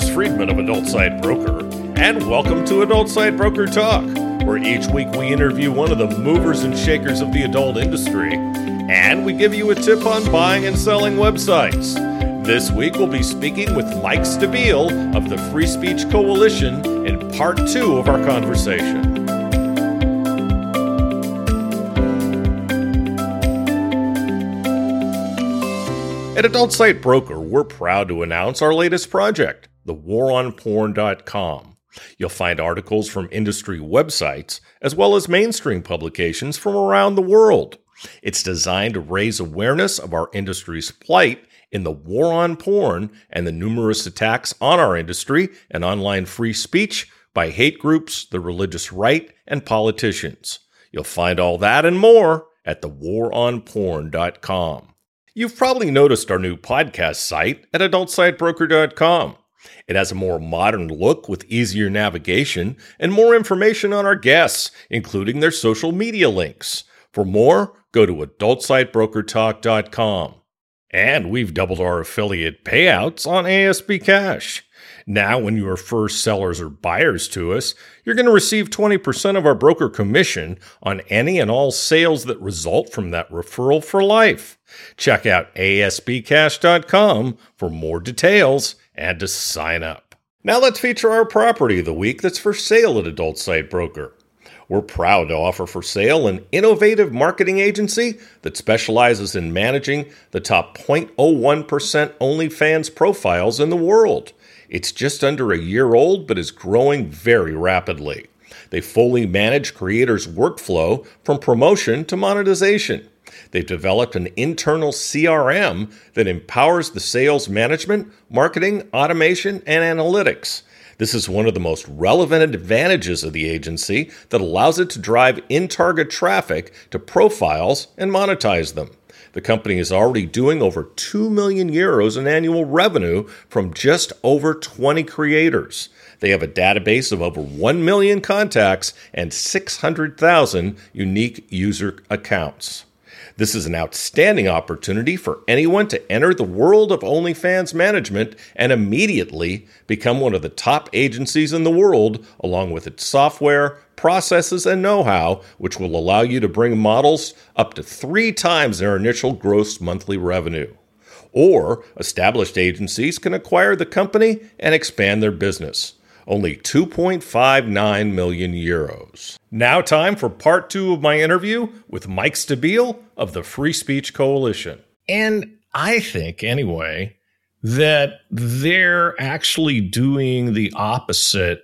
Bruce Friedman of Adult Site Broker, and welcome to Adult Site Broker Talk, where each week we interview one of the movers and shakers of the adult industry, and we give you a tip on buying and selling websites. This week we'll be speaking with Mike Stabile of the Free Speech Coalition in part two of our conversation. At Adult Site Broker, we're proud to announce our latest project, thewaronporn.com. You'll find articles from industry websites as well as mainstream publications from around the world. It's designed to raise awareness of our industry's plight in the war on porn and the numerous attacks on our industry and online free speech by hate groups, the religious right, and politicians. You'll find all that and more at thewaronporn.com. You've probably noticed our new podcast site at adultsitebroker.com. It has a more modern look with easier navigation and more information on our guests, including their social media links. For more, go to adultsitebrokertalk.com. And we've doubled our affiliate payouts on ASB Cash. Now, when you refer sellers or buyers to us, you're going to receive 20% of our broker commission on any and all sales that result from that referral for life. Check out asbcash.com for more details and to sign up. Now let's feature our property of the week that's for sale at Adult Site Broker. We're proud to offer for sale an innovative marketing agency that specializes in managing the top 0.01% OnlyFans profiles in the world. It's just under a year old, but is growing very rapidly. They fully manage creators' workflow from promotion to monetization. They've developed an internal CRM that empowers the sales management, marketing, automation, and analytics. This is one of the most relevant advantages of the agency that allows it to drive in target traffic to profiles and monetize them. The company is already doing over 2 million euros in annual revenue from just over 20 creators. They have a database of over 1 million contacts and 600,000 unique user accounts. This is an outstanding opportunity for anyone to enter the world of OnlyFans management and immediately become one of the top agencies in the world, along with its software, processes, and know how, which will allow you to bring models up to three times their initial gross monthly revenue. Or established agencies can acquire the company and expand their business only 2.59 million euros. Now, time for part two of my interview with Mike Stabile of the Free Speech Coalition. And I think, anyway, that they're actually doing the opposite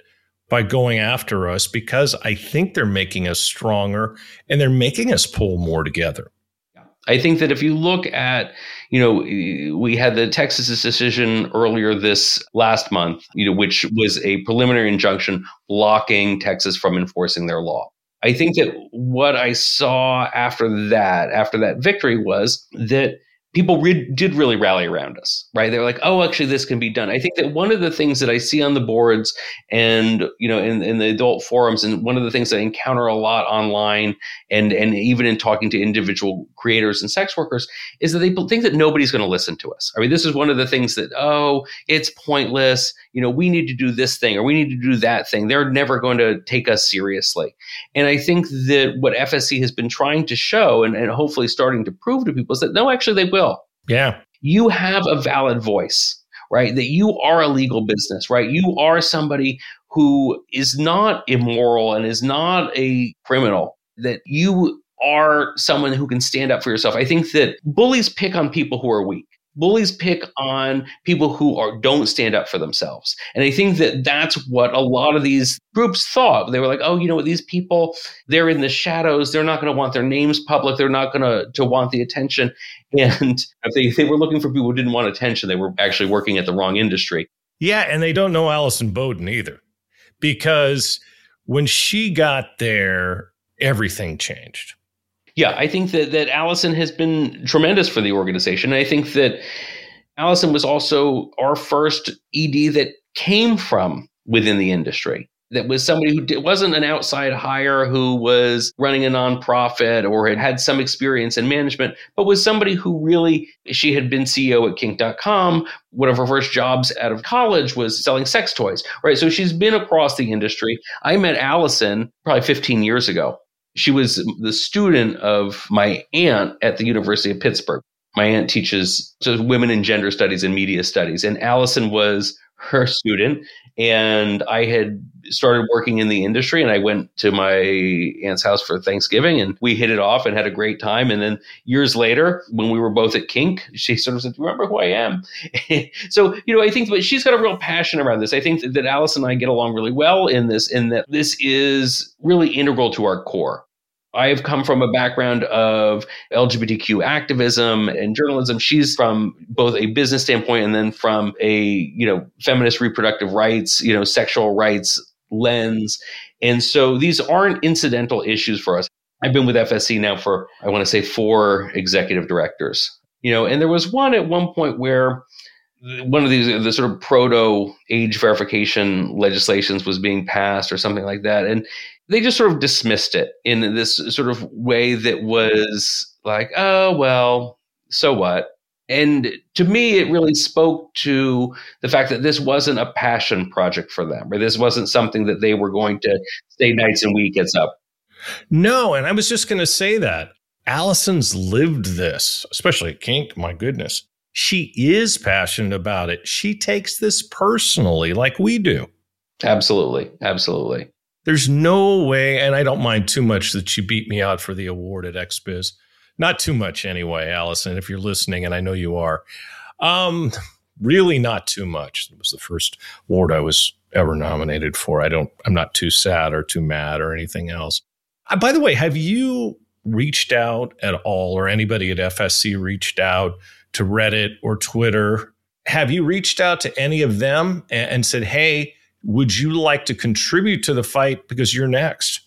by going after us because I think they're making us stronger and they're making us pull more together. I think that if you look at, you know, we had the Texas decision earlier this last month, you know, which was a preliminary injunction blocking Texas from enforcing their law. I think that what I saw after that, after that victory, was that people re- did really rally around us, right? They were like, "Oh, actually, this can be done." I think that one of the things that I see on the boards and you know in, in the adult forums, and one of the things I encounter a lot online, and and even in talking to individual creators and sex workers, is that they think that nobody's going to listen to us. I mean, this is one of the things that oh, it's pointless. You know, we need to do this thing or we need to do that thing. They're never going to take us seriously. And I think that what FSC has been trying to show and, and hopefully starting to prove to people is that no, actually, they will yeah. You have a valid voice, right? That you are a legal business, right? You are somebody who is not immoral and is not a criminal, that you are someone who can stand up for yourself. I think that bullies pick on people who are weak bullies pick on people who are don't stand up for themselves. And i think that that's what a lot of these groups thought. They were like oh you know these people they're in the shadows. They're not going to want their names public. They're not going to to want the attention. And if they, they were looking for people who didn't want attention they were actually working at the wrong industry. Yeah and they don't know Alison Boden either because when she got there everything changed yeah, I think that that Alison has been tremendous for the organization. I think that Alison was also our first ED that came from within the industry. that was somebody who did, wasn't an outside hire who was running a nonprofit or had had some experience in management, but was somebody who really, she had been CEO at kink.com. One of her first jobs out of college was selling sex toys, right? So she's been across the industry. I met Alison probably 15 years ago. She was the student of my aunt at the University of Pittsburgh. My aunt teaches women and gender studies and media studies, and Alison was her student and I had started working in the industry and I went to my aunt's house for Thanksgiving and we hit it off and had a great time. And then years later, when we were both at Kink, she sort of said, Remember who I am? so, you know, I think that she's got a real passion around this. I think that, that Alice and I get along really well in this, in that this is really integral to our core. I've come from a background of LGBTQ activism and journalism. She's from both a business standpoint and then from a, you know, feminist reproductive rights, you know, sexual rights lens. And so these aren't incidental issues for us. I've been with FSC now for, I want to say, four executive directors. You know, and there was one at one point where one of these the sort of proto age verification legislations was being passed or something like that and they just sort of dismissed it in this sort of way that was like, oh, well, so what? And to me, it really spoke to the fact that this wasn't a passion project for them, or this wasn't something that they were going to stay nights and weekends up. No, and I was just going to say that. Alison's lived this, especially Kink. My goodness. She is passionate about it. She takes this personally, like we do. Absolutely. Absolutely. There's no way, and I don't mind too much that you beat me out for the award at XBiz. Not too much anyway, Alison, if you're listening, and I know you are. Um, really not too much. It was the first award I was ever nominated for. I don't I'm not too sad or too mad or anything else. Uh, by the way, have you reached out at all or anybody at FSC reached out to Reddit or Twitter? Have you reached out to any of them and, and said, "Hey, would you like to contribute to the fight because you're next?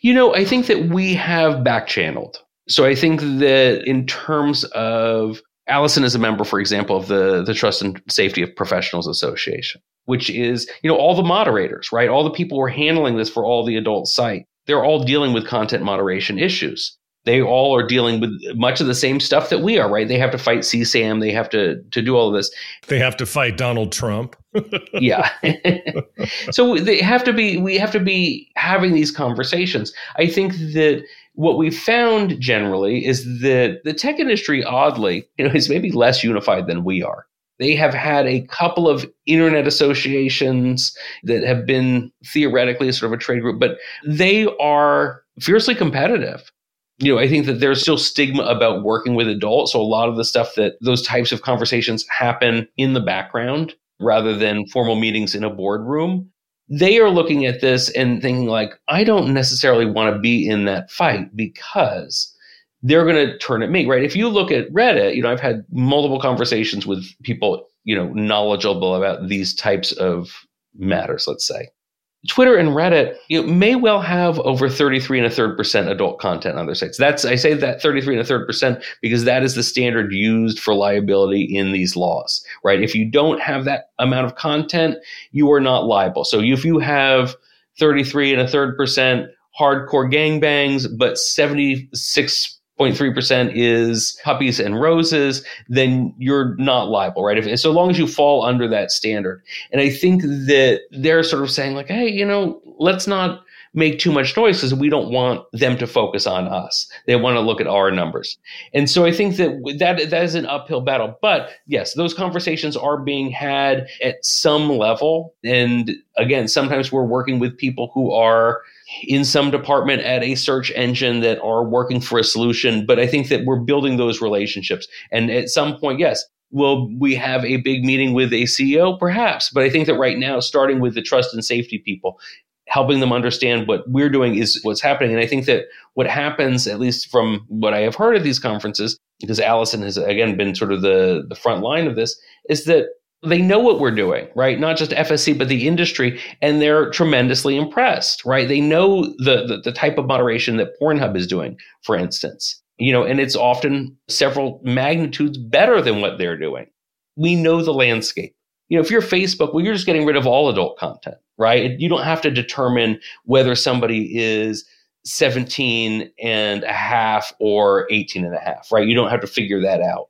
You know, I think that we have back channeled. So I think that in terms of Alison is a member, for example, of the, the Trust and Safety of Professionals Association, which is, you know, all the moderators, right? All the people who are handling this for all the adult site. They're all dealing with content moderation issues they all are dealing with much of the same stuff that we are, right? They have to fight CSAM, they have to to do all of this. They have to fight Donald Trump. yeah. so they have to be we have to be having these conversations. I think that what we found generally is that the tech industry oddly, you know, is maybe less unified than we are. They have had a couple of internet associations that have been theoretically sort of a trade group, but they are fiercely competitive you know, I think that there's still stigma about working with adults. So a lot of the stuff that those types of conversations happen in the background rather than formal meetings in a boardroom. They are looking at this and thinking like, I don't necessarily want to be in that fight because they're going to turn at me, right? If you look at Reddit, you know, I've had multiple conversations with people, you know, knowledgeable about these types of matters, let's say. Twitter and Reddit you may well have over 33 and a third percent adult content on their sites. That's I say that 33 and a third percent because that is the standard used for liability in these laws, right? If you don't have that amount of content, you are not liable. So if you have 33 and a third percent hardcore gangbangs, but 76 0.3% is puppies and roses, then you're not liable, right? If, so long as you fall under that standard. And I think that they're sort of saying, like, hey, you know, let's not make too much noise because we don't want them to focus on us. They want to look at our numbers. And so I think that that that is an uphill battle. But yes, those conversations are being had at some level. And again, sometimes we're working with people who are in some department at a search engine that are working for a solution. But I think that we're building those relationships. And at some point, yes, will we have a big meeting with a CEO? Perhaps. But I think that right now, starting with the trust and safety people, helping them understand what we're doing is what's happening. And I think that what happens, at least from what I have heard at these conferences, because Alison has again been sort of the, the front line of this, is that they know what we're doing, right? Not just FSC, but the industry, and they're tremendously impressed, right? They know the, the, the type of moderation that Pornhub is doing, for instance, you know, and it's often several magnitudes better than what they're doing. We know the landscape. You know, if you're Facebook, well, you're just getting rid of all adult content, right? You don't have to determine whether somebody is 17 and a half or 18 and a half, right? You don't have to figure that out.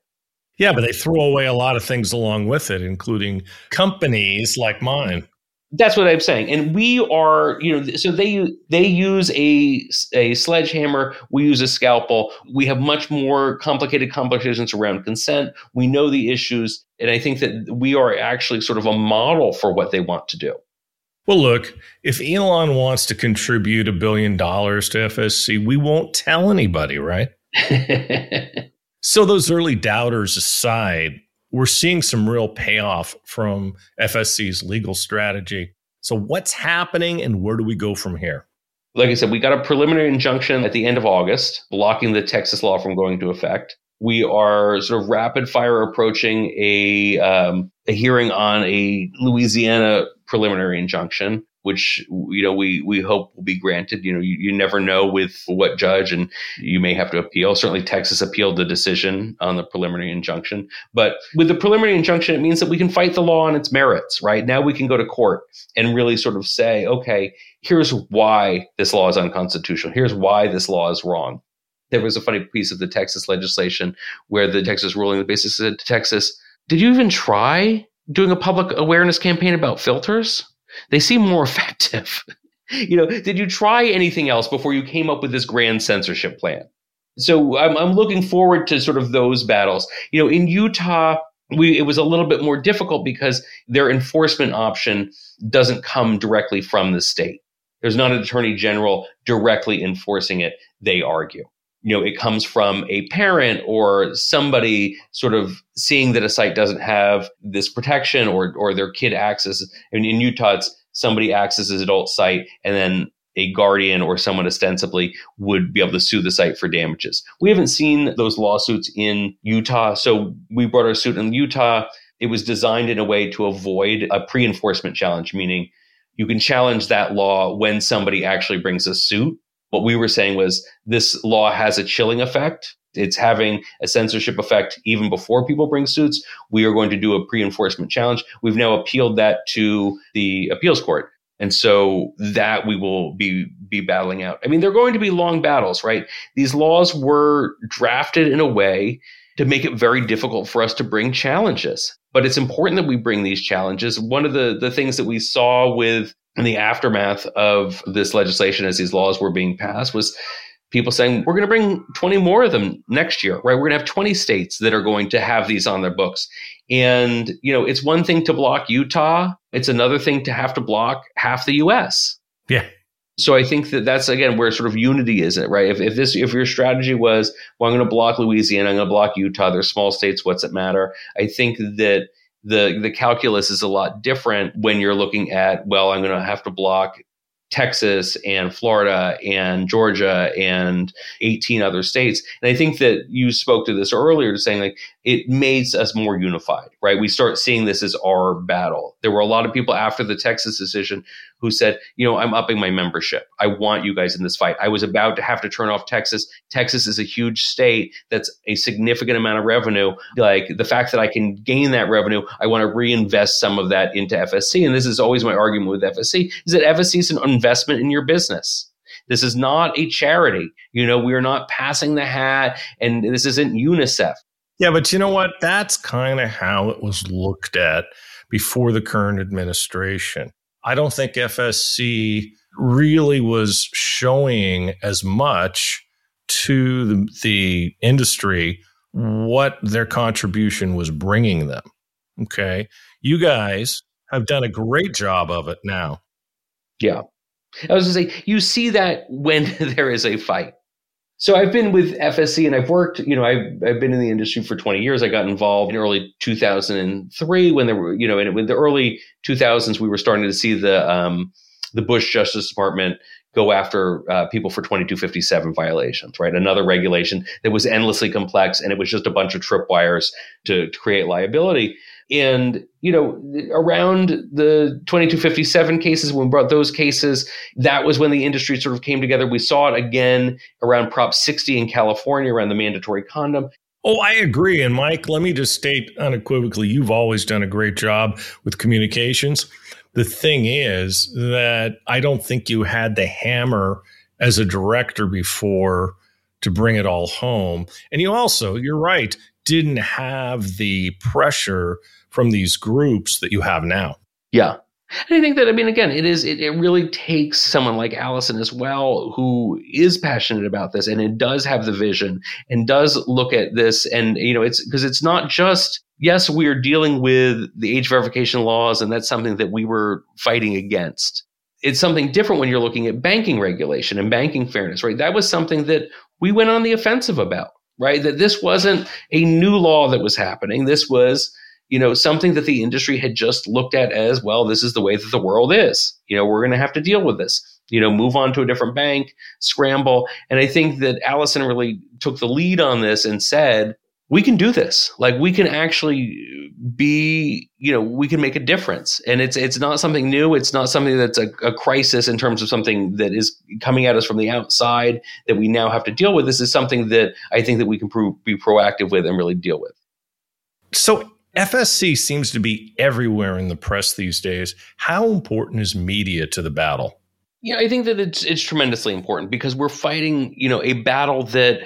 Yeah, but they throw away a lot of things along with it, including companies like mine. That's what I'm saying. And we are, you know, so they they use a a sledgehammer, we use a scalpel. We have much more complicated complications around consent. We know the issues, and I think that we are actually sort of a model for what they want to do. Well, look, if Elon wants to contribute a billion dollars to FSC, we won't tell anybody, right? so, those early doubters aside, we're seeing some real payoff from FSC's legal strategy. So, what's happening and where do we go from here? Like I said, we got a preliminary injunction at the end of August blocking the Texas law from going to effect. We are sort of rapid fire approaching a, um, a hearing on a Louisiana preliminary injunction which you know we we hope will be granted. You know, you, you never know with what judge, and you may have to appeal. Certainly, Texas appealed the decision on the preliminary injunction, but with the preliminary injunction, it means that we can fight the law on its merits. Right now, we can go to court and really sort of say, okay, here's why this law is unconstitutional. Here's why this law is wrong. There was a funny piece of the Texas legislation where the Texas ruling basically said to Texas, "Did you even try doing a public awareness campaign about filters?" They seem more effective. you know, did you try anything else before you came up with this grand censorship plan? So I'm, I'm looking forward to sort of those battles. You know, in Utah, we it was a little bit more difficult because their enforcement option doesn't come directly from the state. There's not an attorney general directly enforcing it, they argue. You know, it comes from a parent or somebody sort of seeing that a site doesn't have this protection or or their kid accesses. And in Utah, it's somebody accesses adult site and then a guardian or someone ostensibly would be able to sue the site for damages. We haven't seen those lawsuits in Utah, so we brought our suit in Utah. It was designed in a way to avoid a pre enforcement challenge, meaning you can challenge that law when somebody actually brings a suit. What we were saying was this law has a chilling effect. It's having a censorship effect even before people bring suits. We are going to do a pre enforcement challenge. We've now appealed that to the appeals court. And so that we will be be battling out. I mean, they're going to be long battles, right? These laws were drafted in a way to make it very difficult for us to bring challenges. But it's important that we bring these challenges. One of the, the things that we saw with the aftermath of this legislation as these laws were being passed was people saying we're going to bring 20 more of them next year right? We're going to have 20 states that are going to have these on their books. And you know it's one thing to block utah it's another thing to have to block half the us yeah. So i think that that's again where sort of unity is it right? If, if this if your strategy was well i'm going to block louisiana i'm going to block utah they're small states what's it matter? I think that the the calculus is a lot different when you're looking at well i'm going to have to block Texas and Florida and Georgia and 18 other states. And I think that you spoke to this earlier, saying like it makes us more unified, right? We start seeing this as our battle. There were a lot of people after the Texas decision who said, you know, I'm upping my membership. I want you guys in this fight. I was about to have to turn off Texas. Texas is a huge state that's a significant amount of revenue. Like the fact that I can gain that revenue, I want to reinvest some of that into FSC. And this is always my argument with FSC is that FSC is an investment in your business. This is not a charity. You know, we are not passing the hat and this isn't UNICEF. Yeah, but you know what? That's kind of how it was looked at before the current administration. I don't think FSC really was showing as much to the, the industry what their contribution was bringing them. Okay. You guys have done a great job of it now. Yeah. I was going to say, you see that when there is a fight. So I've been with FSC and I've worked, you know, I've, I've been in the industry for 20 years. I got involved in early 2003 when there were, you know, in the early 2000s, we were starting to see the, um, the Bush Justice Department go after uh, people for 2257 violations, right? Another regulation that was endlessly complex and it was just a bunch of tripwires to, to create liability. And, you know, around the 2257 cases, when we brought those cases, that was when the industry sort of came together. We saw it again around Prop 60 in California around the mandatory condom. Oh, I agree. And Mike, let me just state unequivocally you've always done a great job with communications. The thing is that I don't think you had the hammer as a director before to bring it all home. And you also, you're right, didn't have the pressure from these groups that you have now. Yeah. And I think that I mean again, it is it, it really takes someone like Alison as well who is passionate about this and it does have the vision and does look at this and you know it's because it's not just yes, we are dealing with the age verification laws and that's something that we were fighting against. It's something different when you're looking at banking regulation and banking fairness, right? That was something that we went on the offensive about, right? That this wasn't a new law that was happening. This was you know, something that the industry had just looked at as, well, this is the way that the world is. You know, we're going to have to deal with this. You know, move on to a different bank, scramble. And I think that Alison really took the lead on this and said, we can do this. Like we can actually be, you know, we can make a difference. And it's it's not something new. It's not something that's a, a, crisis in terms of something that is coming at us from the outside that we now have to deal with. This is something that I think that we can pro- be proactive with and really deal with. So FSC seems to be everywhere in the press these days. How important is media to the battle? Yeah, I think that it's it's tremendously important because we're fighting, you know, a battle that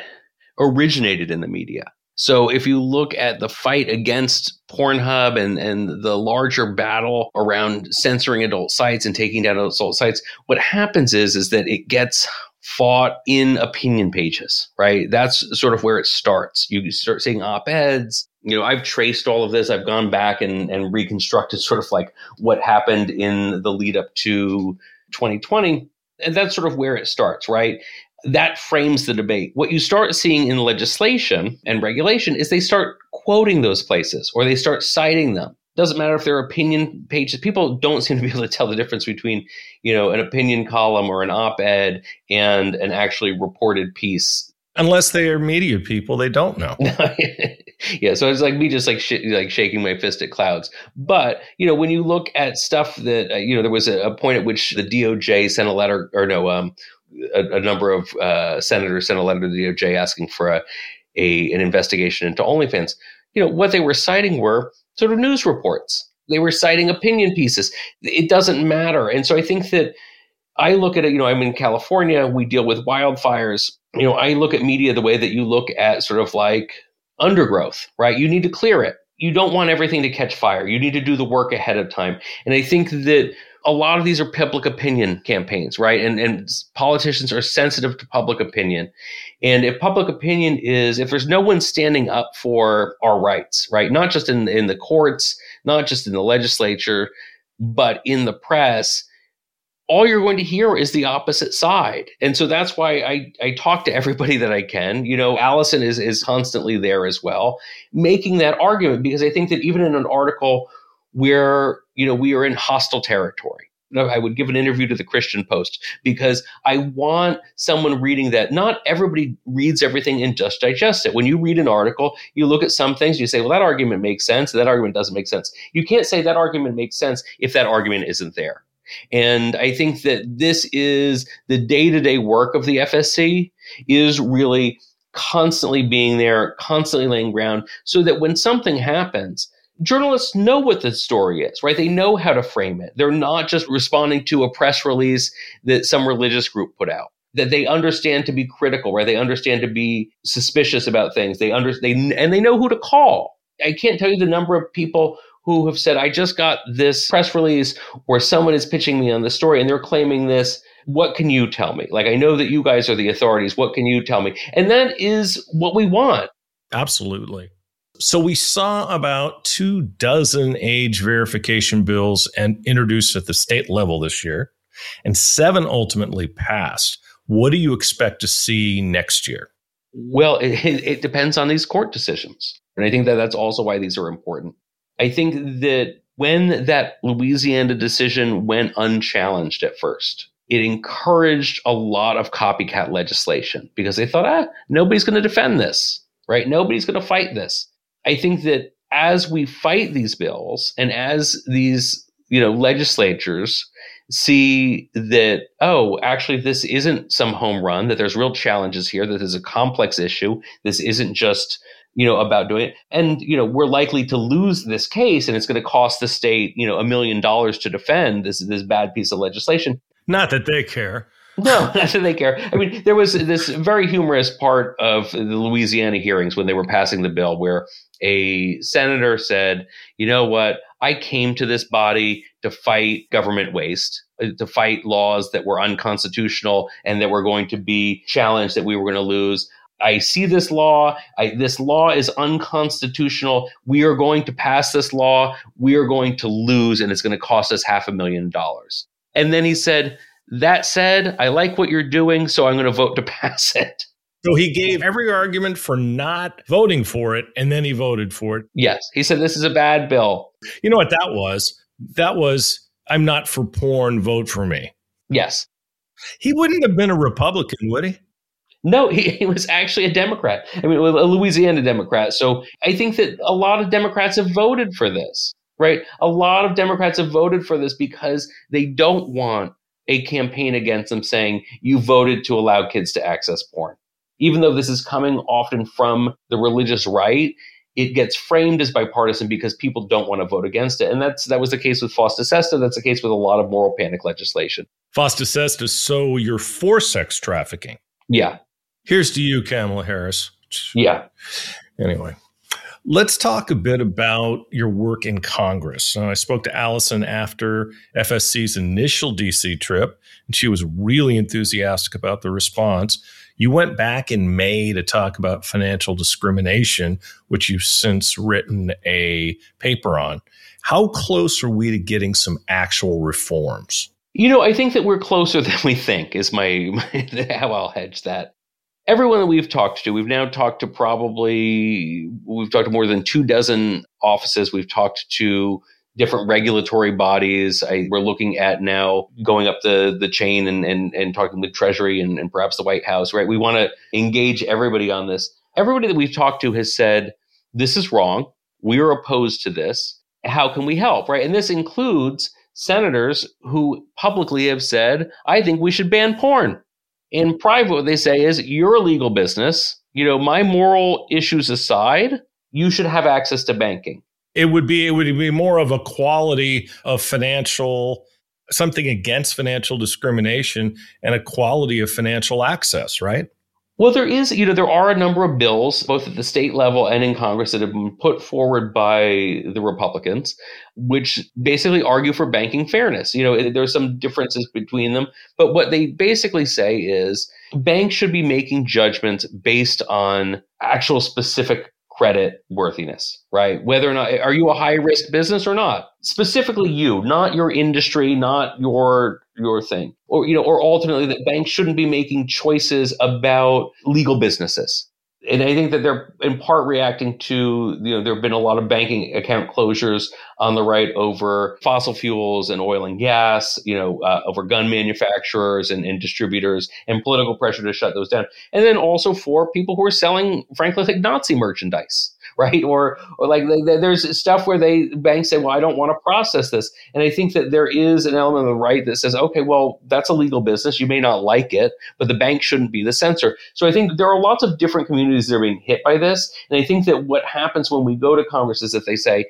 originated in the media. So if you look at the fight against Pornhub and, and the larger battle around censoring adult sites and taking down adult sites, what happens is is that it gets fought in opinion pages, right? That's sort of where it starts. You start seeing op-eds, you know, I've traced all of this. I've gone back and, and reconstructed sort of like what happened in the lead up to 2020. And that's sort of where it starts, right? That frames the debate. What you start seeing in legislation and regulation is they start quoting those places or they start citing them. Doesn't matter if they're opinion pages. People don't seem to be able to tell the difference between, you know, an opinion column or an op-ed and an actually reported piece Unless they are media people, they don't know. yeah, so it's like me just like sh- like shaking my fist at clouds. But you know, when you look at stuff that uh, you know, there was a, a, point at which the DOJ sent a letter, or no, um, a, a number of uh, senators sent a letter to the DOJ asking for a, a an investigation into OnlyFans. You know, what they were citing were sort of news reports. They were citing opinion pieces. It doesn't matter, and so I think that I look at it. You know, I'm in California. We deal with wildfires you know, I look at media the way that you look at sort of like undergrowth, right? You need to clear it. You don't want everything to catch fire. You need to do the work ahead of time. And I think that a lot of these are public opinion campaigns, right? And and politicians are sensitive to public opinion. And if public opinion is if there's no one standing up for our rights, right? Not just in in the courts, not just in the legislature, but in the press, all you're going to hear is the opposite side. And so that's why I, I talk to everybody that I can. You know, Alison is, is constantly there as well, making that argument because I think that even in an article where, you know, we are in hostile territory, I would give an interview to the Christian Post because I want someone reading that. Not everybody reads everything and just digest it. When you read an article, you look at some things, you say, well, that argument makes sense. That argument doesn't make sense. You can't say that argument makes sense if that argument isn't there. And I think that this is the day to day work of the FSC is really constantly being there, constantly laying ground so that when something happens, journalists know what the story is, right? They know how to frame it. They're not just responding to a press release that some religious group put out. That they understand to be critical, right? They understand to be suspicious about things. They under they and they know who to call. I can't tell you the number of people who have said, I just got this press release or someone is pitching me on the story and they're claiming this. What can you tell me? Like, I know that you guys are the authorities. What can you tell me? And that is what we want. Absolutely. So we saw about two dozen age verification bills and introduced at the state level this year, and seven ultimately passed. What do you expect to see next year? Well, it, it depends on these court decisions. And I think that that's also why these are important. I think that when that Louisiana decision went unchallenged at first, it encouraged a lot of copycat legislation because they thought, ah, nobody's going to defend this, right? Nobody's going to fight this. I think that as we fight these bills and as these, you know, legislatures see that, oh, actually, this isn't some home run, that there's real challenges here, that there's a complex issue. This isn't just you know, about doing it. And, you know, we're likely to lose this case and it's going to cost the state, you know, a million dollars to defend this, this bad piece of legislation. Not that they care. No, not that they care. I mean, there was this very humorous part of the Louisiana hearings when they were passing the bill where a senator said, you know what? I came to this body to fight government waste, uh, to fight laws that were unconstitutional and that were going to be challenged, that we were going to lose. I see this law. I, this law is unconstitutional. We are going to pass this law. We are going to lose, and it's going to cost us half a million dollars. And then he said, That said, I like what you're doing, so I'm going to vote to pass it. So he gave every argument for not voting for it, and then he voted for it. Yes. He said, This is a bad bill. You know what that was? That was, I'm not for porn, vote for me. Yes. He wouldn't have been a Republican, would he? No, he, he, was actually a Democrat. I mean, a Louisiana Democrat. So I think that a lot of Democrats have voted for this, right? A lot of Democrats have voted for this because they don't want a campaign against them saying, you voted to allow kids to access porn. Even though this is coming often from the religious right, it gets framed as bipartisan because people don't want to vote against it. And that's that was the case with FOSTA SESTA. That's the case with a lot of moral panic legislation. FOSTA SESTA, so you're for sex trafficking. Yeah. Here's to you, Kamala Harris. Yeah. Anyway, let's talk a bit about your work in Congress. Uh, I spoke to Alison after FSC's initial DC trip, and she was really enthusiastic about the response. You went back in May to talk about financial discrimination, which you've since written a paper on. How close are we to getting some actual reforms? You know, I think that we're closer than we think. Is my, my how I'll hedge that. Everyone that we've talked to, we've now talked to probably we've talked to more than two dozen offices. We've talked to different regulatory bodies. I, we're looking at now going up the, the chain and, and, and talking with Treasury and, and perhaps the White House, right? We want to engage everybody on this. Everybody that we've talked to has said, this is wrong. We are opposed to this. How can we help, right? And this includes senators who publicly have said, I think we should ban porn. In private, what they say is, you're a legal business. You know, my moral issues aside, you should have access to banking it would be it would be more of a quality of financial something against financial discrimination and a quality of financial access, right? Well, there is, you know, there are a number of bills, both at the state level and in Congress, that have been put forward by the Republicans, which basically argue for banking fairness. You know, there's some differences between them, but what they basically say is banks should be making judgments based on actual specific credit worthiness, right? Whether or not are you a high risk business or not? Specifically you, not your industry, not your your thing. Or you know, or ultimately that banks shouldn't be making choices about legal businesses and I think that they're in part reacting to, you know, there have been a lot of banking account closures on the right over fossil fuels and oil and gas, you know, uh, over gun manufacturers and, and, distributors and political pressure to shut those down. And then also for people who are selling, frankly, like Nazi merchandise right? Or, or like there's stuff where they banks say, well, I don't want to process this, and I think that there is an element of the right that says, okay, well, that's a legal business. You may not like it, but the bank shouldn't be the censor. So I think there are lots of different communities that are being hit by this, and I think that what happens when we go to Congress is that they say,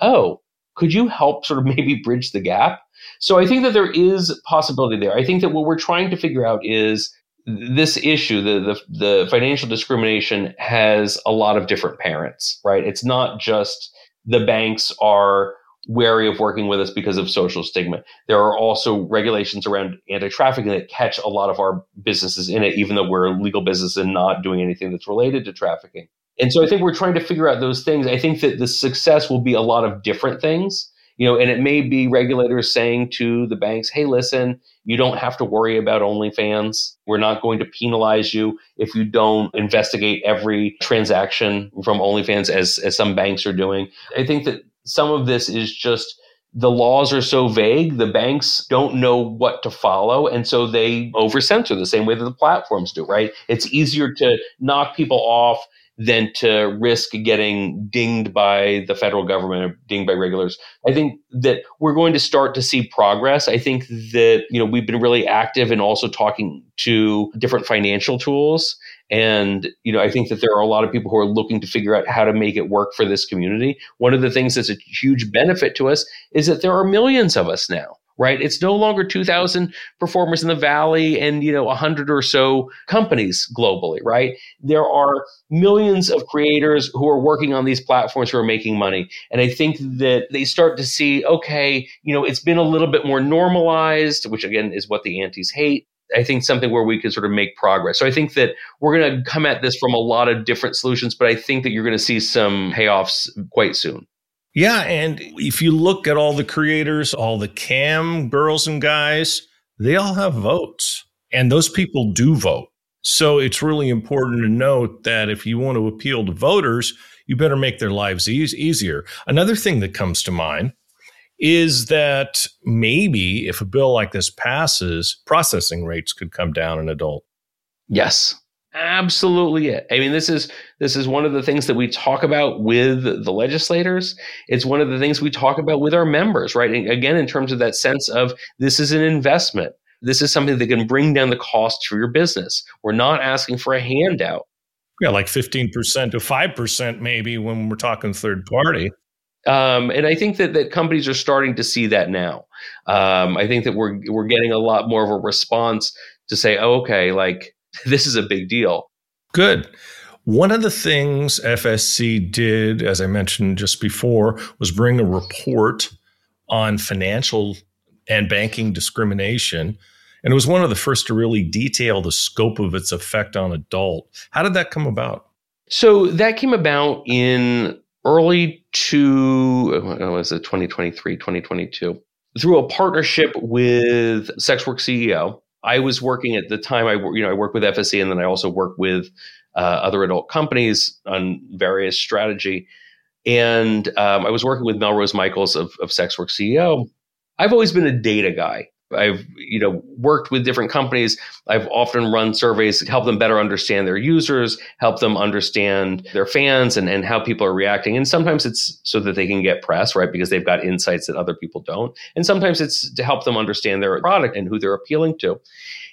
oh, could you help sort of maybe bridge the gap? So I think that there is possibility there. I think that what we're trying to figure out is this issue, the, the, the financial discrimination, has a lot of different parents, right? It's not just the banks are wary of working with us because of social stigma. There are also regulations around anti-trafficking that catch a lot of our businesses in it, even though we're a legal business and not doing anything that's related to trafficking. And so I think we're trying to figure out those things. I think that the success will be a lot of different things you know, and it may be regulators saying to the banks, hey, listen, you don't have to worry about OnlyFans. We're not going to penalize you if you don't investigate every transaction from OnlyFans as, as some banks are doing. I think that some of this is just the laws are so vague, the banks don't know what to follow. And so they over censor the same way that the platforms do, right? It's easier to knock people off than to risk getting dinged by the federal government or dinged by regulars. I think that we're going to start to see progress. I think that, you know, we've been really active in also talking to different financial tools. And, you know, I think that there are a lot of people who are looking to figure out how to make it work for this community. One of the things that's a huge benefit to us is that there are millions of us now right? It's no longer 2000 performers in the valley and, you know, 100 or so companies globally, right? There are millions of creators who are working on these platforms who are making money. And I think that they start to see, okay, you know, it's been a little bit more normalized, which again is what the antis hate. I think something where we can sort of make progress. So I think that we're going to come at this from a lot of different solutions, but I think that you're going to see some payoffs quite soon. Yeah. And if you look at all the creators, all the cam girls and guys, they all have votes. And those people do vote. So it's really important to note that if you want to appeal to voters, you better make their lives e- easier. Another thing that comes to mind is that maybe if a bill like this passes, processing rates could come down in adult. Yes absolutely it. I mean, this is this is one of the things that we talk about with the legislators. It's one of the things we talk about with our members, right? And again, in terms of that sense of this is an investment. This is something that can bring down the cost for your business. We're not asking for a handout. Yeah, like 15% to 5% maybe when we're talking third party. Um, and I think that, that companies are starting to see that now. Um, I think that we're we're getting a lot more of a response to say, oh, okay, like this is a big deal. Good. One of the things FSC did, as I mentioned just before, was bring a report on financial and banking discrimination. And it was one of the first to really detail the scope of its effect on adult. How did that come about? So that came about in early to was it 2023, 2022, through a partnership with Sexwork CEO I was working at the time. I you know I work with FSC, and then I also work with uh, other adult companies on various strategy. And um, I was working with Melrose Michaels of, of Sexwork CEO. I've always been a data guy. I've you know worked with different companies. I've often run surveys, to help them better understand their users, help them understand their fans and, and how people are reacting. And sometimes it's so that they can get press, right? Because they've got insights that other people don't. And sometimes it's to help them understand their product and who they're appealing to.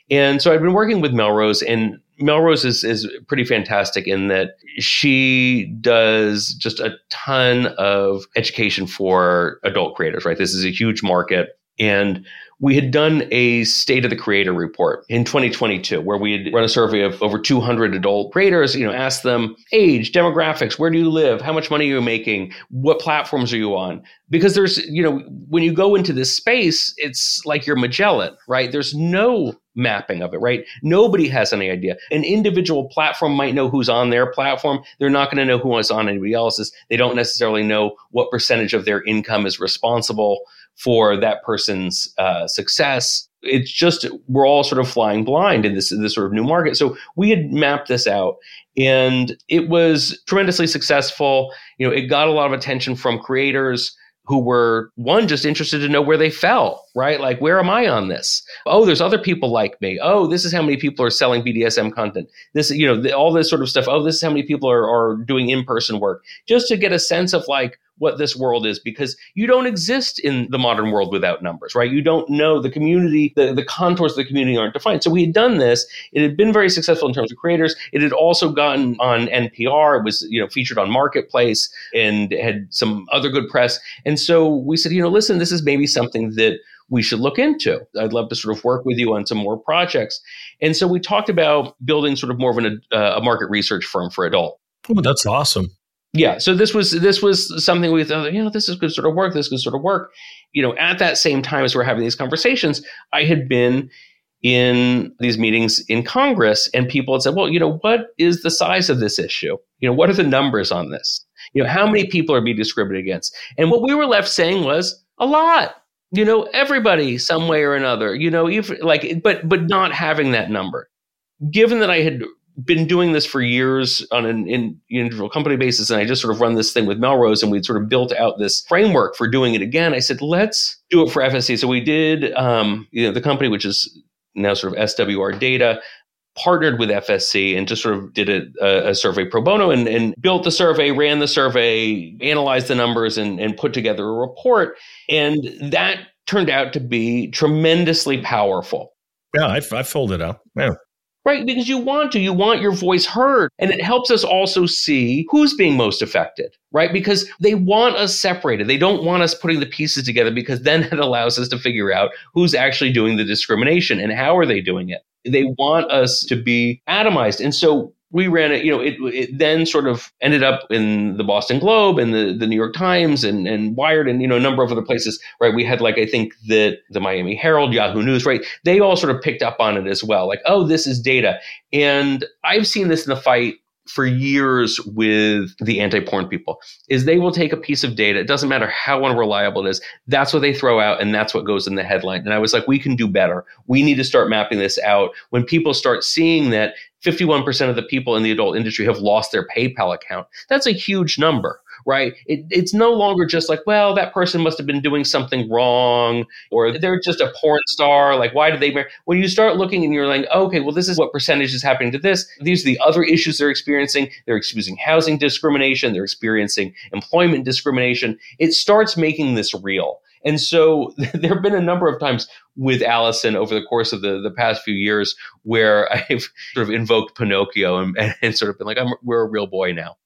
And so I've been working with Melrose, and Melrose is, is pretty fantastic in that she does just a ton of education for adult creators, right? This is a huge market. And we had done a state of the creator report in 2022 where we had run a survey of over 200 adult creators you know asked them age demographics where do you live? How much money are you making? What platforms are you on? Because there's you know when you go into this space it's like you're magellan right? There's no mapping of it right? Nobody has any idea. An individual platform might know who's on their platform. They're not going to know who is on anybody else's. They don't necessarily know what percentage of their income is responsible for that person's uh, success. It's just we're all sort of flying blind in this this sort of new market. So we had mapped this out, and it was tremendously successful. You know, it got a lot of attention from creators who were one just interested to know where they fell, right? Like, where am I on this? Oh, there's other people like me. Oh, this is how many people are selling BDSM content. This, you know, the, all this sort of stuff. Oh, this is how many people are, are doing in person work. Just to get a sense of like, what this world is because you don't exist in the modern world without numbers, right? You don't know the community, the, the contours of the community aren't defined. So we had done this. It had been very successful in terms of creators. It had also gotten on NPR. It was, you know, featured on Marketplace and had some other good press. And so we said, you know, listen, this is maybe something that we should look into. I'd love to sort of work with you on some more projects. And so we talked about building sort of more of an, uh, a market research firm for adult. Oh, that's awesome yeah so this was this was something we thought you know this is good sort of work this could sort of work. You know at that same time as we're having these conversations i had been in these meetings in congress and people had said well you know what is the size of this issue? You know what are the numbers on this? You know how many people are being discriminated against? And what we were left saying was a lot. You know everybody some way or another you know if like but but not having that number. Given that i had been doing this for years on an in, individual company basis, and I just sort of run this thing with Melrose, and we'd sort of built out this framework for doing it again. I said, let's do it for FSC. So we did, um, you know, the company, which is now sort of SWR Data, partnered with FSC and just sort of did a, a survey pro bono and, and, built the survey, ran the survey, analyzed the numbers, and, and put together a report. And that turned out to be tremendously powerful. Yeah, I, I filled it out. Yeah. Right, because you want to, you want your voice heard. And it helps us also see who's being most affected, right? Because they want us separated. They don't want us putting the pieces together because then it allows us to figure out who's actually doing the discrimination and how are they doing it. They want us to be atomized. And so we ran it, you know, it, it then sort of ended up in the Boston Globe and the, the New York Times and, and Wired and, you know, a number of other places, right? We had like, I think that the Miami Herald, Yahoo News, right? They all sort of picked up on it as well. Like, oh, this is data. And I've seen this in the fight for years with the anti-porn people is they will take a piece of data it doesn't matter how unreliable it is that's what they throw out and that's what goes in the headline. And i was like we can do better. We need to start mapping this out. When people start seeing that 51% of the people in the adult industry have lost their paypal account that's a huge number right? It, it's no longer just like, well, that person must have been doing something wrong, or they're just a porn star. Like, why did they marry? When you start looking and you're like, okay, well, this is what percentage is happening to this. These are the other issues they're experiencing. They're experiencing housing discrimination. They're experiencing employment discrimination. It starts making this real. And so there have been a number of times with Alison over the course of the, the past few years where I've sort of invoked Pinocchio and, and sort of been like, I'm, we're a real boy now.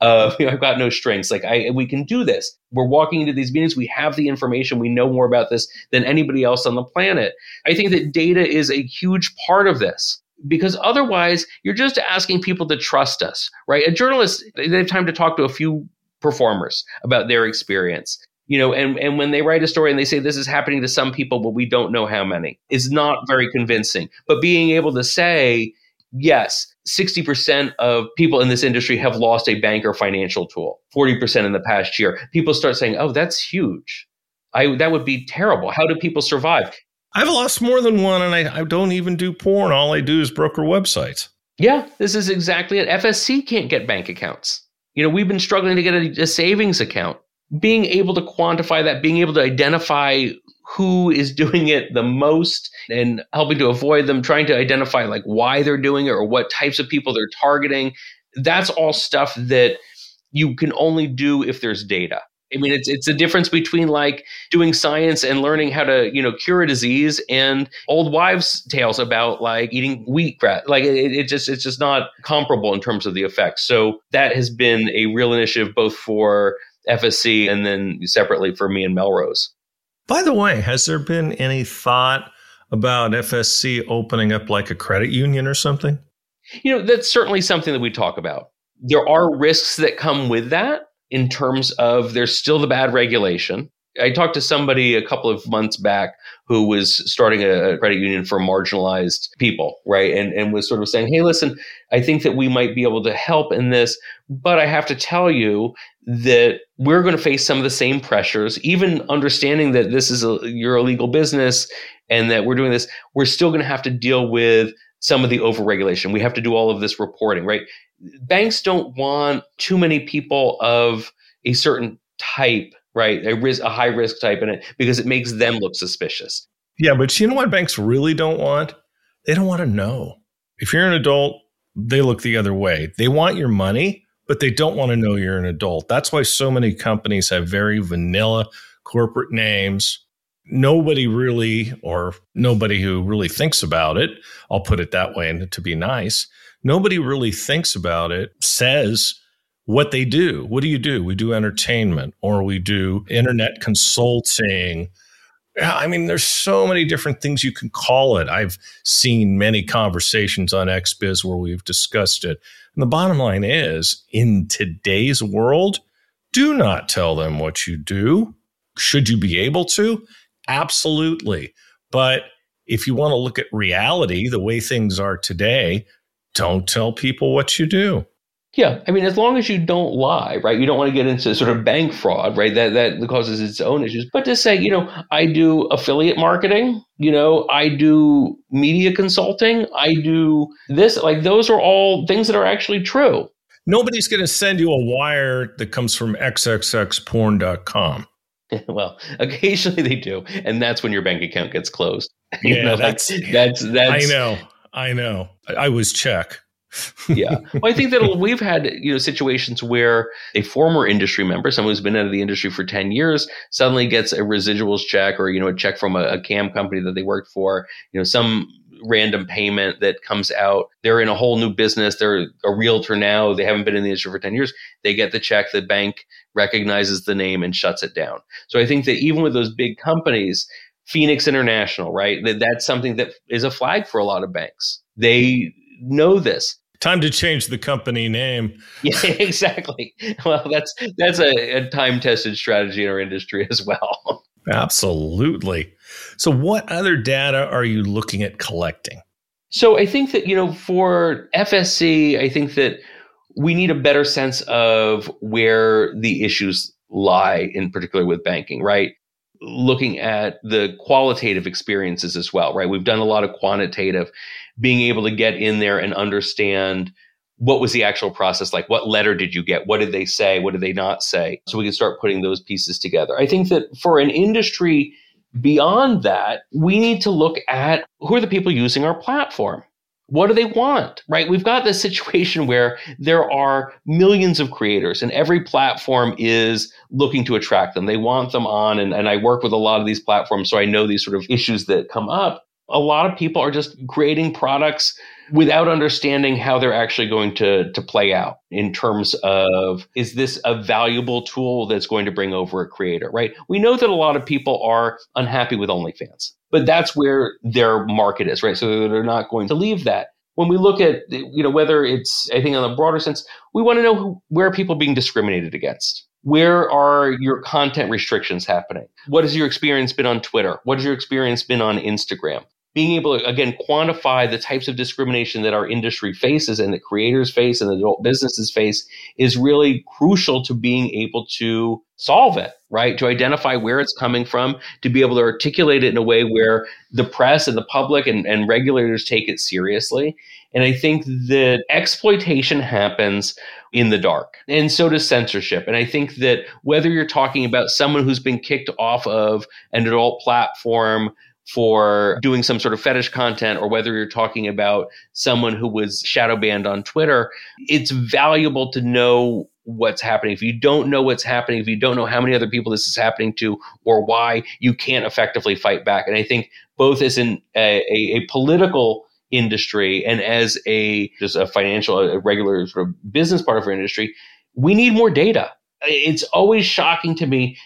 uh, you know, I've got no strengths. Like I, we can do this. We're walking into these meetings. We have the information. We know more about this than anybody else on the planet. I think that data is a huge part of this because otherwise you're just asking people to trust us, right? A journalist, they have time to talk to a few performers about their experience. You know and and when they write a story and they say this is happening to some people but we don't know how many is not very convincing. But being able to say yes 60% of people in this industry have lost a bank or financial tool 40% in the past year. People start saying oh that's huge. I that would be terrible. How do people survive? I've lost more than one and I, I don't even do porn. All i do is broker websites. Yeah this is exactly it. Fsc can't get bank accounts you know, we've been struggling to get a, a savings account. Being able to quantify that, being able to identify who is doing it the most and helping to avoid them, trying to identify like why they're doing it or what types of people they're targeting. That's all stuff that you can only do if there's data. I mean, it's it's a difference between like doing science and learning how to you know cure a disease and old wives' tales about like eating wheatgrass. Like it, it just it's just not comparable in terms of the effects. So that has been a real initiative both for FSC and then separately for me and Melrose. By the way, has there been any thought about FSC opening up like a credit union or something? You know, that's certainly something that we talk about. There are risks that come with that in terms of there's still the bad regulation. I talked to somebody a couple of months back who was starting a credit union for marginalized people, right? And, and was sort of saying, hey, listen, I think that we might be able to help in this, but I have to tell you that we're going to face some of the same pressures, even understanding that this is a, your legal business and that we're doing this, we're still going to have to deal with some of the overregulation. We have to do all of this reporting, right? Banks don't want too many people of a certain type, right? A risk, a high risk type in it because it makes them look suspicious. Yeah, but you know what banks really don't want? They don't want to know. If you're an adult, they look the other way. They want your money, but they don't want to know you're an adult. That's why so many companies have very vanilla corporate names. Nobody really, or nobody who really thinks about it, I'll put it that way and to be nice, nobody really thinks about it, says what they do. What do you do? We do entertainment or we do internet consulting. I mean, there's so many different things you can call it. I've seen many conversations on XBiz where we've discussed it. And the bottom line is in today's world, do not tell them what you do. Should you be able to? Absolutely. But if you want to look at reality, the way things are today, don't tell people what you do. Yeah, I mean, as long as you don't lie, right? You don't want to get into sort of bank fraud, right? That that causes its own issues. But to say, you know, I do affiliate marketing, you know, I do media consulting, I do this, like those are all things that are actually true. Nobody's going to send you a wire that comes from xxxporn.com. well, occasionally they do, and that's when your bank account gets closed. Yeah, you know, that's, that's that's I know, I know. I was check. yeah. Well, I think that we've had, you know, situations where a former industry member, someone who's been out of the industry for 10 years, suddenly gets a residuals check or, you know, a check from a, a CAM company that they worked for, you know, some random payment that comes out. They're in a whole new business. They're a realtor now. They haven't been in the industry for 10 years. They get the check. The bank recognizes the name and shuts it down. So I think that even with those big companies, Phoenix International, right? That, that's something that is a flag for a lot of banks. They know this. Time to change the company name. Yeah, exactly. Well, that's that's a, a time tested strategy in our industry as well. Absolutely. So, what other data are you looking at collecting? So, I think that, you know, for FSC, I think that we need a better sense of where the issues lie, in particular with banking, right? Looking at the qualitative experiences as well, right? We've done a lot of quantitative, being able to get in there and understand what was the actual process like? What letter did you get? What did they say? What did they not say? So we can start putting those pieces together. I think that for an industry beyond that, we need to look at who are the people using our platform? What do they want? Right? We've got this situation where there are millions of creators and every platform is looking to attract them. They want them on. And, and I work with a lot of these platforms, so I know these sort of issues that come up. A lot of people are just creating products without understanding how they're actually going to, to play out in terms of is this a valuable tool that's going to bring over a creator, right? We know that a lot of people are unhappy with OnlyFans, but that's where their market is, right? So they're not going to leave that. When we look at, you know, whether it's, I think on the broader sense, we want to know who, where people being discriminated against? Where are your content restrictions happening? What has your experience been on Twitter? What has your experience been on Instagram? Being able to again quantify the types of discrimination that our industry faces and the creators face and adult businesses face is really crucial to being able to solve it right? To identify where it's coming from to be able to articulate it in a way where the press and the public and, and regulators take it seriously. And i think that exploitation happens in the dark and so does censorship. And i think that whether you're talking about someone who's been kicked off of an adult platform for doing some sort of fetish content or whether you're talking about someone who was shadow banned on Twitter, it's valuable to know what's happening. If you don't know what's happening, if you don't know how many other people this is happening to or why, you can't effectively fight back. And I think both as in a, a, a political industry and as a just a financial, a regular sort of business part of our industry, we need more data. It's always shocking to me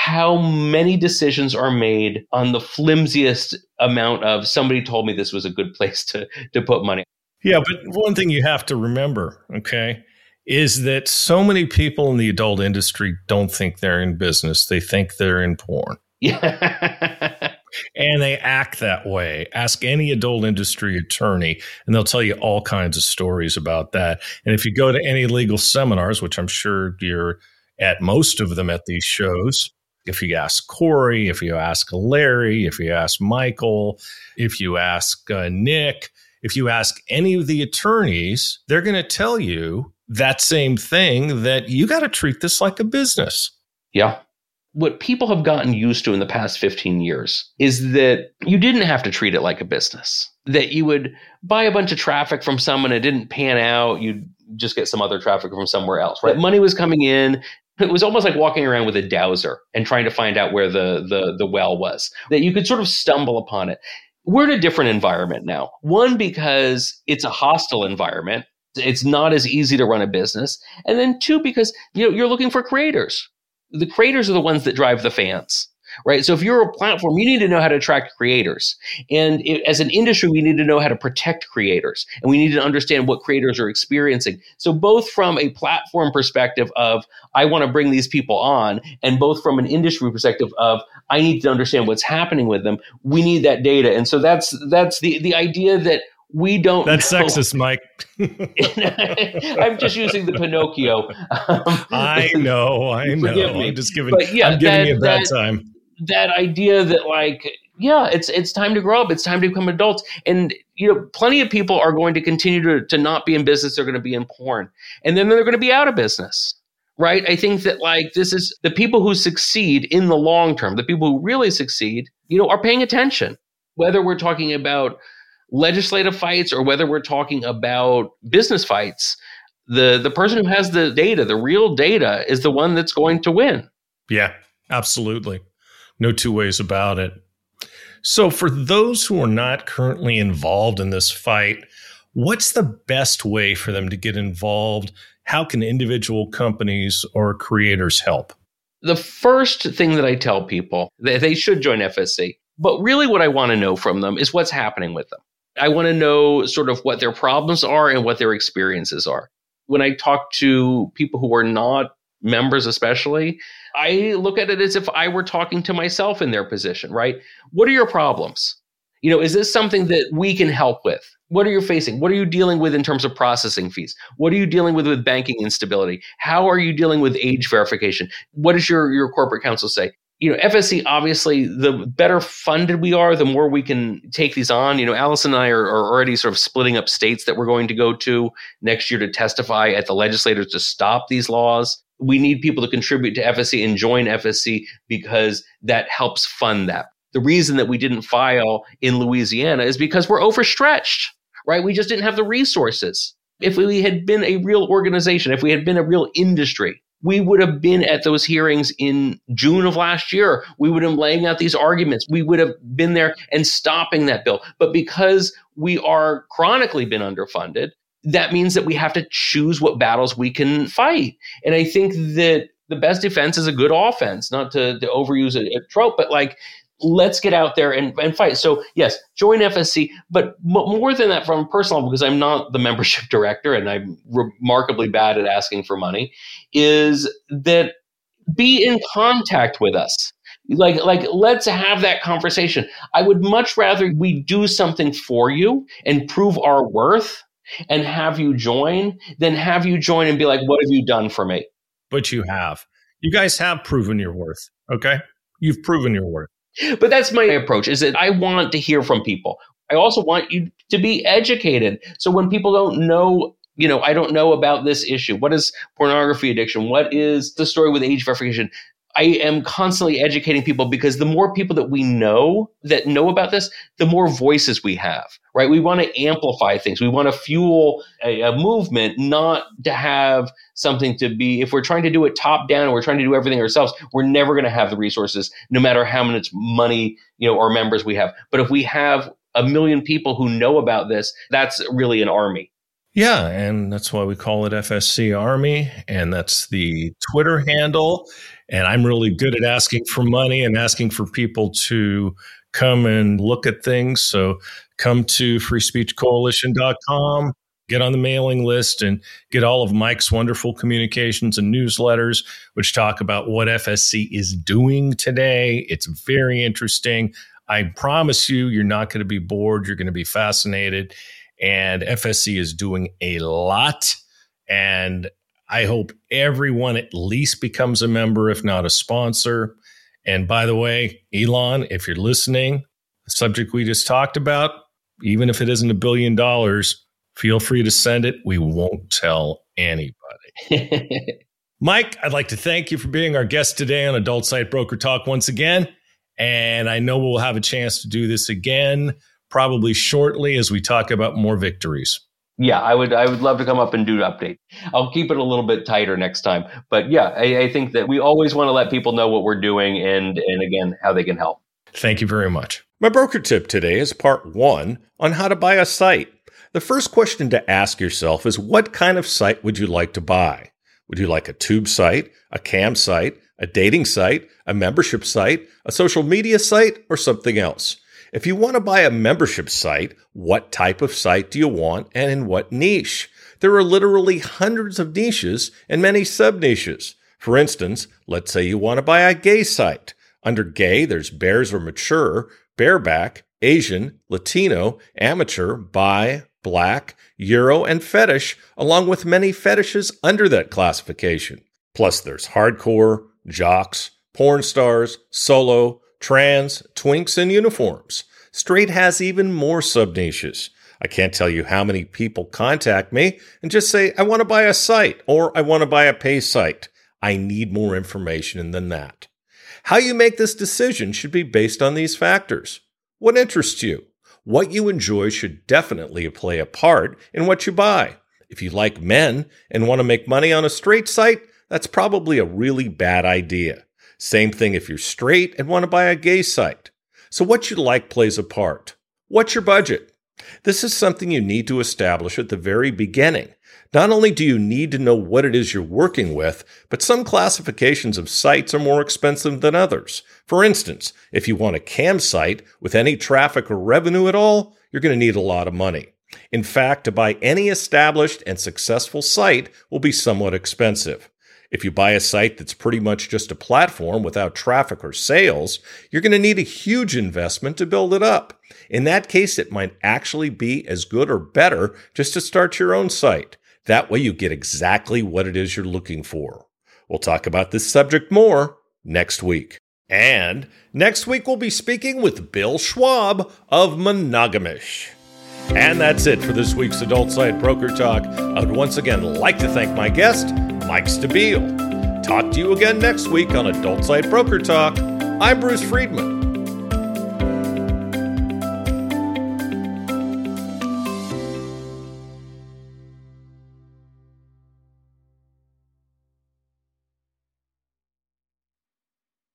how many decisions are made on the flimsiest amount of somebody told me this was a good place to to put money. Yeah, but one thing you have to remember, okay, is that so many people in the adult industry don't think they're in business. They think they're in porn. Yeah. and they act that way. Ask any adult industry attorney, and they'll tell you all kinds of stories about that. And if you go to any legal seminars, which I'm sure you're at most of them at these shows, if you ask Corey, if you ask Larry, if you ask Michael, if you ask uh, Nick, if you ask any of the attorneys, they're going to tell you that same thing that you got to treat this like a business. Yeah. What people have gotten used to in the past 15 years is that you didn't have to treat it like a business. That you would buy a bunch of traffic from someone, it didn't pan out, you'd just get some other traffic from somewhere else, right? Money was coming in, it was almost like walking around with a dowser and trying to find out where the, the, the well was, that you could sort of stumble upon it. We're in a different environment now. One, because it's a hostile environment. It's not as easy to run a business. And then two, because you know, you're looking for creators. The creators are the ones that drive the fans right? So if you're a platform, you need to know how to attract creators. And it, as an industry, we need to know how to protect creators and we need to understand what creators are experiencing. So both from a platform perspective of, I want to bring these people on, and both from an industry perspective of, I need to understand what's happening with them. We need that data. And so that's, that's the, the idea that we don't that's know. sexist mike i'm just using the pinocchio um, i know i know i'm just giving yeah, i'm giving that, you a bad that, time that idea that like yeah it's it's time to grow up it's time to become adults and you know plenty of people are going to continue to, to not be in business they're going to be in porn and then they're going to be out of business right i think that like this is the people who succeed in the long term the people who really succeed you know are paying attention Whether we're talking about legislative fights or whether we're talking about business fights, the the person who has the data, the real data, is the one that's going to win. Yeah, absolutely. No two ways about it. So, for those who are not currently involved in this fight, what's the best way for them to get involved? How can individual companies or creators help? The first thing that I tell people that they should join FSC, but really what I want to know from them is what's happening with them. I want to know sort of what their problems are and what their experiences are. When I talk to people who are not members, especially, I look at it as if I were talking to myself in their position, right? What are your problems? You know, is this something that we can help with? What are you facing? What are you dealing with in terms of processing fees? What are you dealing with with banking instability? How are you dealing with age verification? What does your, your corporate counsel say? You know, FSC, obviously, the better funded we are, the more we can take these on. You know, Alison and I are, are already sort of splitting up states that we're going to go to next year to testify at the legislators to stop these laws we need people to contribute to FSC and join FSC because that helps fund that. The reason that we didn't file in Louisiana is because we're overstretched, right? We just didn't have the resources. If we had been a real organization, if we had been a real industry, we would have been at those hearings in June of last year. We would have been laying out these arguments. We would have been there and stopping that bill. But because we are chronically been underfunded, that means that we have to choose what battles we can fight. And I think that the best defense is a good offense, not to, to overuse a, a, trope, but like, let's get out there and, and fight. So, yes, join FSC, but more than that, from a personal because I'm not the membership director and I'm remarkably bad at asking for money, is that be in contact with us like like let's have that conversation i would much rather we do something for you and prove our worth and have you join than have you join and be like, what have you done for me? But you have. You guys have proven your worth. Okay. You've proven your worth. But that's my approach is that I want to hear from people. I also want you to be educated. So when people don't know, you know, I don't know about this issue. What is pornography addiction? What is the story with age verification? I am constantly educating people because the more people that we know that know about this, the more voices we have, right? We want to amplify things. We want to fuel a, a, movement, not to have something to be, if we're trying to do it top down and we're trying to do everything ourselves, we're never going to have the resources, no matter how much money, you know, or members we have. But if we have a million people who know about this, that's really an army. Yeah, and that's why we call it FSC Army, and that's the Twitter handle. And I'm really good at asking for money and asking for people to come and look at things. So come to freespeechcoalition.com, get on the mailing list, and get all of Mike's wonderful communications and newsletters, which talk about what FSC is doing today. It's very interesting. I promise you, you're not going to be bored. You're going to be fascinated. And FSC is doing a lot. And I hope everyone at least becomes a member, if not a sponsor. And by the way, Elon, if you're listening, the subject we just talked about, even if it isn't a billion dollars, feel free to send it. We won't tell anybody. Mike, I'd like to thank you for being our guest today on Adult Site Broker Talk once again. And I know we'll have a chance to do this again, probably shortly as we talk about more victories yeah, I would I would love to come up and do an update. I'll keep it a little bit tighter next time. But yeah, I, I think that we always want to let people know what we're doing and and again how they can help. Thank you very much. My broker tip today is part one on how to buy a site. The first question to ask yourself is what kind of site would you like to buy? Would you like a tube site, a cam site, a dating site, a membership site, a social media site, or something else? If you want to buy a membership site, what type of site do you want and in what niche? There are literally hundreds of niches and many sub niches. For instance, let's say you want to buy a gay site. Under gay, there's bears or mature, bareback, Asian, Latino, amateur, bi, black, Euro, and fetish, along with many fetishes under that classification. Plus, there's hardcore, jocks, porn stars, solo, trans, twinks, and uniforms. Straight has even more sub niches. I can't tell you how many people contact me and just say, I want to buy a site or I want to buy a pay site. I need more information than that. How you make this decision should be based on these factors. What interests you? What you enjoy should definitely play a part in what you buy. If you like men and want to make money on a straight site, that's probably a really bad idea. Same thing if you're straight and want to buy a gay site. So, what you like plays a part. What's your budget? This is something you need to establish at the very beginning. Not only do you need to know what it is you're working with, but some classifications of sites are more expensive than others. For instance, if you want a cam site with any traffic or revenue at all, you're going to need a lot of money. In fact, to buy any established and successful site will be somewhat expensive. If you buy a site that's pretty much just a platform without traffic or sales, you're going to need a huge investment to build it up. In that case, it might actually be as good or better just to start your own site. That way you get exactly what it is you're looking for. We'll talk about this subject more next week. And next week we'll be speaking with Bill Schwab of Monogamish. And that's it for this week's Adult Site Broker Talk. I would once again like to thank my guest, Mike Stabile. Talk to you again next week on Adult Site Broker Talk. I'm Bruce Friedman.